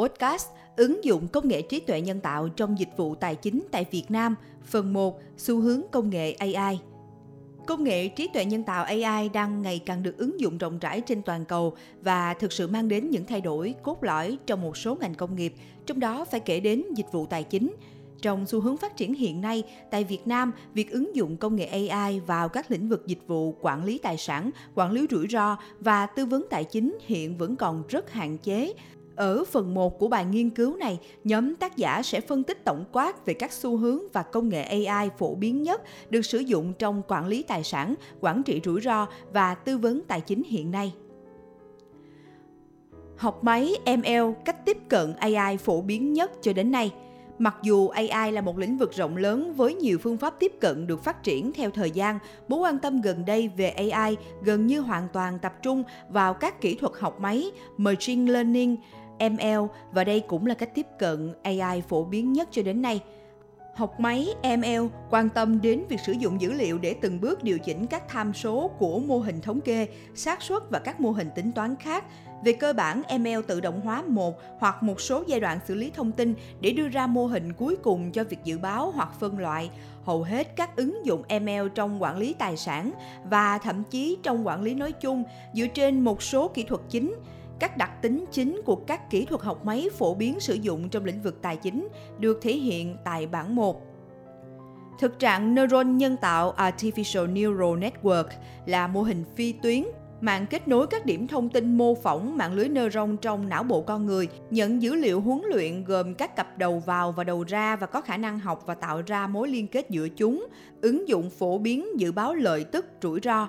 podcast ứng dụng công nghệ trí tuệ nhân tạo trong dịch vụ tài chính tại Việt Nam, phần 1, xu hướng công nghệ AI. Công nghệ trí tuệ nhân tạo AI đang ngày càng được ứng dụng rộng rãi trên toàn cầu và thực sự mang đến những thay đổi cốt lõi trong một số ngành công nghiệp, trong đó phải kể đến dịch vụ tài chính. Trong xu hướng phát triển hiện nay, tại Việt Nam, việc ứng dụng công nghệ AI vào các lĩnh vực dịch vụ quản lý tài sản, quản lý rủi ro và tư vấn tài chính hiện vẫn còn rất hạn chế. Ở phần 1 của bài nghiên cứu này, nhóm tác giả sẽ phân tích tổng quát về các xu hướng và công nghệ AI phổ biến nhất được sử dụng trong quản lý tài sản, quản trị rủi ro và tư vấn tài chính hiện nay. Học máy ML, cách tiếp cận AI phổ biến nhất cho đến nay – Mặc dù AI là một lĩnh vực rộng lớn với nhiều phương pháp tiếp cận được phát triển theo thời gian, mối quan tâm gần đây về AI gần như hoàn toàn tập trung vào các kỹ thuật học máy, machine learning, ML và đây cũng là cách tiếp cận AI phổ biến nhất cho đến nay. Học máy ML quan tâm đến việc sử dụng dữ liệu để từng bước điều chỉnh các tham số của mô hình thống kê, xác suất và các mô hình tính toán khác. Về cơ bản, ML tự động hóa một hoặc một số giai đoạn xử lý thông tin để đưa ra mô hình cuối cùng cho việc dự báo hoặc phân loại. Hầu hết các ứng dụng ML trong quản lý tài sản và thậm chí trong quản lý nói chung dựa trên một số kỹ thuật chính các đặc tính chính của các kỹ thuật học máy phổ biến sử dụng trong lĩnh vực tài chính được thể hiện tại bảng 1. Thực trạng neuron nhân tạo Artificial Neural Network là mô hình phi tuyến mạng kết nối các điểm thông tin mô phỏng mạng lưới neuron trong não bộ con người, nhận dữ liệu huấn luyện gồm các cặp đầu vào và đầu ra và có khả năng học và tạo ra mối liên kết giữa chúng, ứng dụng phổ biến dự báo lợi tức rủi ro.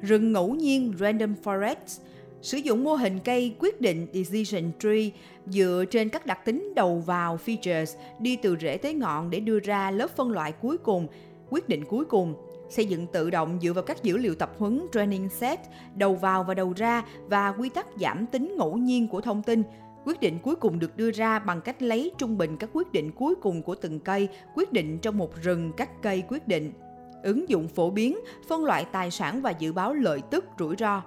Rừng ngẫu nhiên Random Forest Sử dụng mô hình cây quyết định Decision Tree dựa trên các đặc tính đầu vào features đi từ rễ tới ngọn để đưa ra lớp phân loại cuối cùng, quyết định cuối cùng. Xây dựng tự động dựa vào các dữ liệu tập huấn training set, đầu vào và đầu ra và quy tắc giảm tính ngẫu nhiên của thông tin. Quyết định cuối cùng được đưa ra bằng cách lấy trung bình các quyết định cuối cùng của từng cây, quyết định trong một rừng các cây quyết định. Ứng dụng phổ biến, phân loại tài sản và dự báo lợi tức rủi ro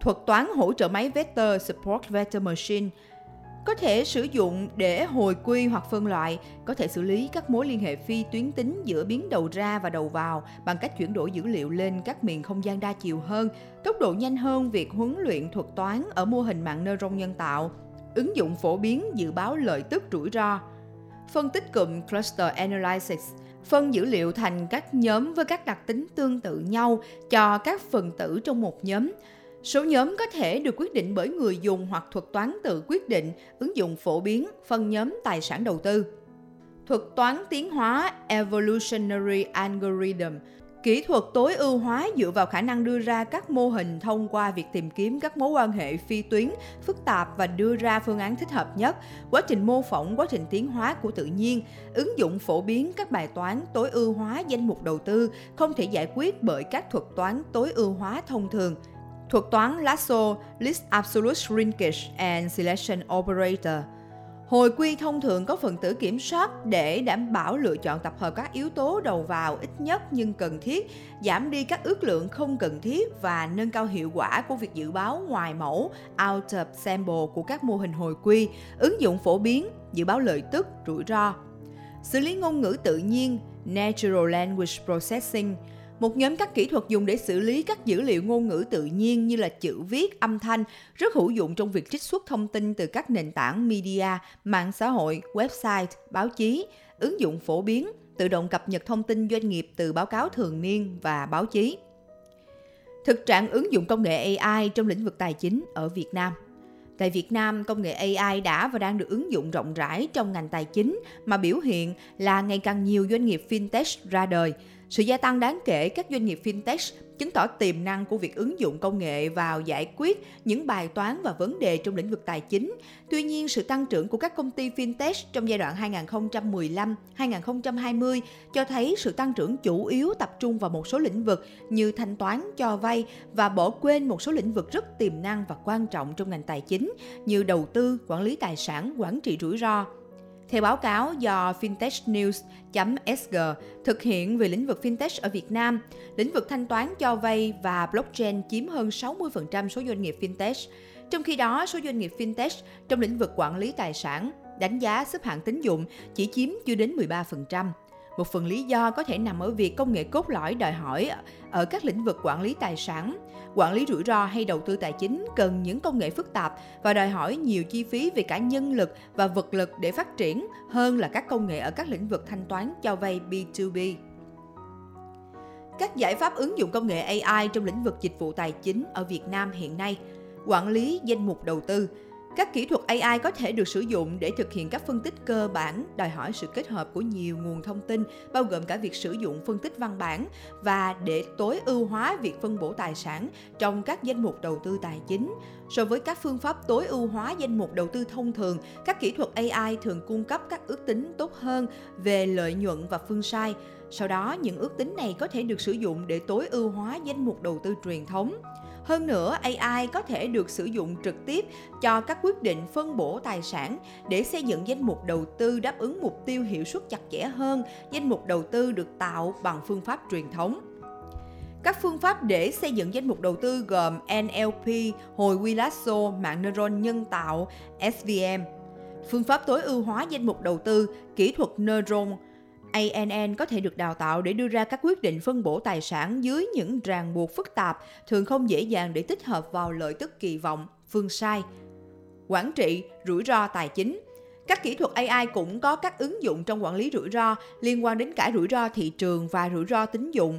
Thuật toán hỗ trợ máy vector Support Vector Machine có thể sử dụng để hồi quy hoặc phân loại, có thể xử lý các mối liên hệ phi tuyến tính giữa biến đầu ra và đầu vào bằng cách chuyển đổi dữ liệu lên các miền không gian đa chiều hơn, tốc độ nhanh hơn việc huấn luyện thuật toán ở mô hình mạng neuron nhân tạo, ứng dụng phổ biến dự báo lợi tức rủi ro. Phân tích cụm Cluster Analysis phân dữ liệu thành các nhóm với các đặc tính tương tự nhau cho các phần tử trong một nhóm, Số nhóm có thể được quyết định bởi người dùng hoặc thuật toán tự quyết định, ứng dụng phổ biến, phân nhóm tài sản đầu tư. Thuật toán tiến hóa Evolutionary Algorithm Kỹ thuật tối ưu hóa dựa vào khả năng đưa ra các mô hình thông qua việc tìm kiếm các mối quan hệ phi tuyến phức tạp và đưa ra phương án thích hợp nhất, quá trình mô phỏng quá trình tiến hóa của tự nhiên, ứng dụng phổ biến các bài toán tối ưu hóa danh mục đầu tư không thể giải quyết bởi các thuật toán tối ưu hóa thông thường Thuật toán Lasso List Absolute Shrinkage and Selection Operator Hồi quy thông thường có phần tử kiểm soát để đảm bảo lựa chọn tập hợp các yếu tố đầu vào ít nhất nhưng cần thiết, giảm đi các ước lượng không cần thiết và nâng cao hiệu quả của việc dự báo ngoài mẫu out of sample của các mô hình hồi quy, ứng dụng phổ biến, dự báo lợi tức, rủi ro. Xử lý ngôn ngữ tự nhiên Natural Language Processing – một nhóm các kỹ thuật dùng để xử lý các dữ liệu ngôn ngữ tự nhiên như là chữ viết, âm thanh, rất hữu dụng trong việc trích xuất thông tin từ các nền tảng media, mạng xã hội, website, báo chí, ứng dụng phổ biến, tự động cập nhật thông tin doanh nghiệp từ báo cáo thường niên và báo chí. Thực trạng ứng dụng công nghệ AI trong lĩnh vực tài chính ở Việt Nam. Tại Việt Nam, công nghệ AI đã và đang được ứng dụng rộng rãi trong ngành tài chính mà biểu hiện là ngày càng nhiều doanh nghiệp fintech ra đời, sự gia tăng đáng kể các doanh nghiệp fintech chứng tỏ tiềm năng của việc ứng dụng công nghệ vào giải quyết những bài toán và vấn đề trong lĩnh vực tài chính. Tuy nhiên, sự tăng trưởng của các công ty fintech trong giai đoạn 2015-2020 cho thấy sự tăng trưởng chủ yếu tập trung vào một số lĩnh vực như thanh toán, cho vay và bỏ quên một số lĩnh vực rất tiềm năng và quan trọng trong ngành tài chính như đầu tư, quản lý tài sản, quản trị rủi ro. Theo báo cáo do fintechnews.sg thực hiện về lĩnh vực fintech ở Việt Nam, lĩnh vực thanh toán cho vay và blockchain chiếm hơn 60% số doanh nghiệp fintech. Trong khi đó, số doanh nghiệp fintech trong lĩnh vực quản lý tài sản đánh giá xếp hạng tín dụng chỉ chiếm chưa đến 13%. Một phần lý do có thể nằm ở việc công nghệ cốt lõi đòi hỏi ở các lĩnh vực quản lý tài sản, quản lý rủi ro hay đầu tư tài chính cần những công nghệ phức tạp và đòi hỏi nhiều chi phí về cả nhân lực và vật lực để phát triển hơn là các công nghệ ở các lĩnh vực thanh toán cho vay B2B. Các giải pháp ứng dụng công nghệ AI trong lĩnh vực dịch vụ tài chính ở Việt Nam hiện nay, quản lý danh mục đầu tư, các kỹ thuật AI có thể được sử dụng để thực hiện các phân tích cơ bản, đòi hỏi sự kết hợp của nhiều nguồn thông tin, bao gồm cả việc sử dụng phân tích văn bản và để tối ưu hóa việc phân bổ tài sản trong các danh mục đầu tư tài chính. So với các phương pháp tối ưu hóa danh mục đầu tư thông thường, các kỹ thuật AI thường cung cấp các ước tính tốt hơn về lợi nhuận và phương sai. Sau đó, những ước tính này có thể được sử dụng để tối ưu hóa danh mục đầu tư truyền thống. Hơn nữa, AI có thể được sử dụng trực tiếp cho các quyết định phân bổ tài sản để xây dựng danh mục đầu tư đáp ứng mục tiêu hiệu suất chặt chẽ hơn danh mục đầu tư được tạo bằng phương pháp truyền thống. Các phương pháp để xây dựng danh mục đầu tư gồm NLP, hồi quy lasso, mạng neuron nhân tạo, SVM. Phương pháp tối ưu hóa danh mục đầu tư, kỹ thuật neuron ANN có thể được đào tạo để đưa ra các quyết định phân bổ tài sản dưới những ràng buộc phức tạp, thường không dễ dàng để tích hợp vào lợi tức kỳ vọng, phương sai. Quản trị, rủi ro tài chính các kỹ thuật AI cũng có các ứng dụng trong quản lý rủi ro liên quan đến cả rủi ro thị trường và rủi ro tín dụng.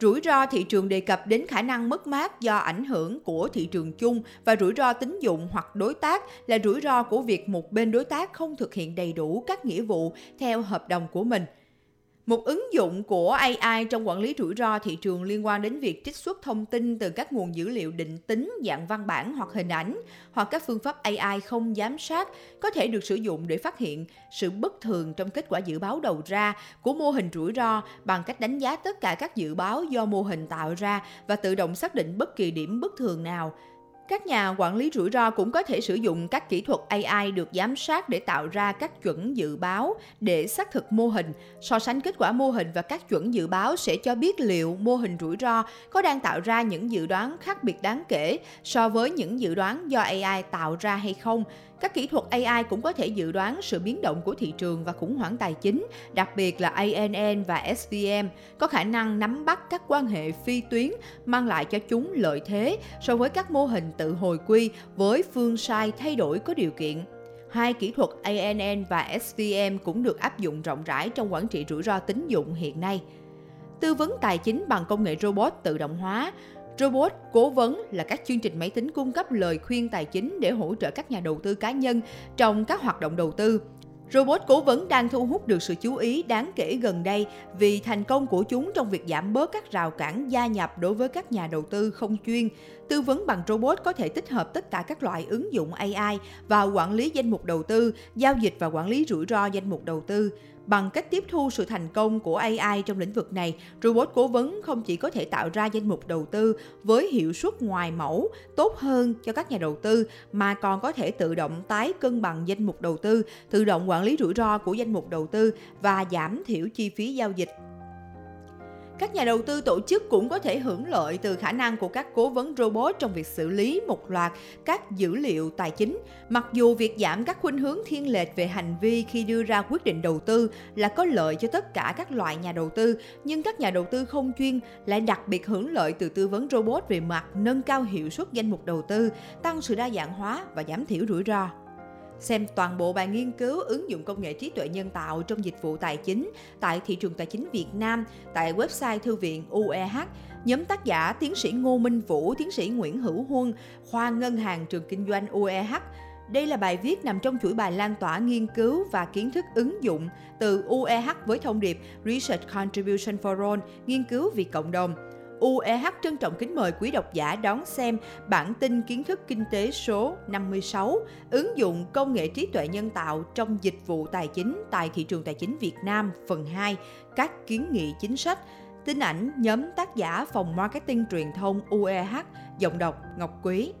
Rủi ro thị trường đề cập đến khả năng mất mát do ảnh hưởng của thị trường chung và rủi ro tín dụng hoặc đối tác là rủi ro của việc một bên đối tác không thực hiện đầy đủ các nghĩa vụ theo hợp đồng của mình. Một ứng dụng của AI trong quản lý rủi ro thị trường liên quan đến việc trích xuất thông tin từ các nguồn dữ liệu định tính, dạng văn bản hoặc hình ảnh, hoặc các phương pháp AI không giám sát, có thể được sử dụng để phát hiện sự bất thường trong kết quả dự báo đầu ra của mô hình rủi ro bằng cách đánh giá tất cả các dự báo do mô hình tạo ra và tự động xác định bất kỳ điểm bất thường nào các nhà quản lý rủi ro cũng có thể sử dụng các kỹ thuật AI được giám sát để tạo ra các chuẩn dự báo để xác thực mô hình. So sánh kết quả mô hình và các chuẩn dự báo sẽ cho biết liệu mô hình rủi ro có đang tạo ra những dự đoán khác biệt đáng kể so với những dự đoán do AI tạo ra hay không. Các kỹ thuật AI cũng có thể dự đoán sự biến động của thị trường và khủng hoảng tài chính, đặc biệt là ANN và SVM, có khả năng nắm bắt các quan hệ phi tuyến, mang lại cho chúng lợi thế so với các mô hình tự hồi quy với phương sai thay đổi có điều kiện. Hai kỹ thuật ANN và SVM cũng được áp dụng rộng rãi trong quản trị rủi ro tín dụng hiện nay. Tư vấn tài chính bằng công nghệ robot tự động hóa Robot cố vấn là các chương trình máy tính cung cấp lời khuyên tài chính để hỗ trợ các nhà đầu tư cá nhân trong các hoạt động đầu tư. Robot cố vấn đang thu hút được sự chú ý đáng kể gần đây vì thành công của chúng trong việc giảm bớt các rào cản gia nhập đối với các nhà đầu tư không chuyên. Tư vấn bằng robot có thể tích hợp tất cả các loại ứng dụng AI vào quản lý danh mục đầu tư, giao dịch và quản lý rủi ro danh mục đầu tư. Bằng cách tiếp thu sự thành công của AI trong lĩnh vực này, robot cố vấn không chỉ có thể tạo ra danh mục đầu tư với hiệu suất ngoài mẫu tốt hơn cho các nhà đầu tư mà còn có thể tự động tái cân bằng danh mục đầu tư, tự động quản lý rủi ro của danh mục đầu tư và giảm thiểu chi phí giao dịch các nhà đầu tư tổ chức cũng có thể hưởng lợi từ khả năng của các cố vấn robot trong việc xử lý một loạt các dữ liệu tài chính. Mặc dù việc giảm các khuynh hướng thiên lệch về hành vi khi đưa ra quyết định đầu tư là có lợi cho tất cả các loại nhà đầu tư, nhưng các nhà đầu tư không chuyên lại đặc biệt hưởng lợi từ tư vấn robot về mặt nâng cao hiệu suất danh mục đầu tư, tăng sự đa dạng hóa và giảm thiểu rủi ro. Xem toàn bộ bài nghiên cứu ứng dụng công nghệ trí tuệ nhân tạo trong dịch vụ tài chính tại thị trường tài chính Việt Nam tại website Thư viện UEH, nhóm tác giả tiến sĩ Ngô Minh Vũ, tiến sĩ Nguyễn Hữu Huân, khoa ngân hàng trường kinh doanh UEH. Đây là bài viết nằm trong chuỗi bài lan tỏa nghiên cứu và kiến thức ứng dụng từ UEH với thông điệp Research Contribution for All, nghiên cứu vì cộng đồng UEH trân trọng kính mời quý độc giả đón xem bản tin kiến thức kinh tế số 56, ứng dụng công nghệ trí tuệ nhân tạo trong dịch vụ tài chính tại thị trường tài chính Việt Nam phần 2, các kiến nghị chính sách, tin ảnh nhóm tác giả phòng marketing truyền thông UEH, giọng đọc Ngọc Quý.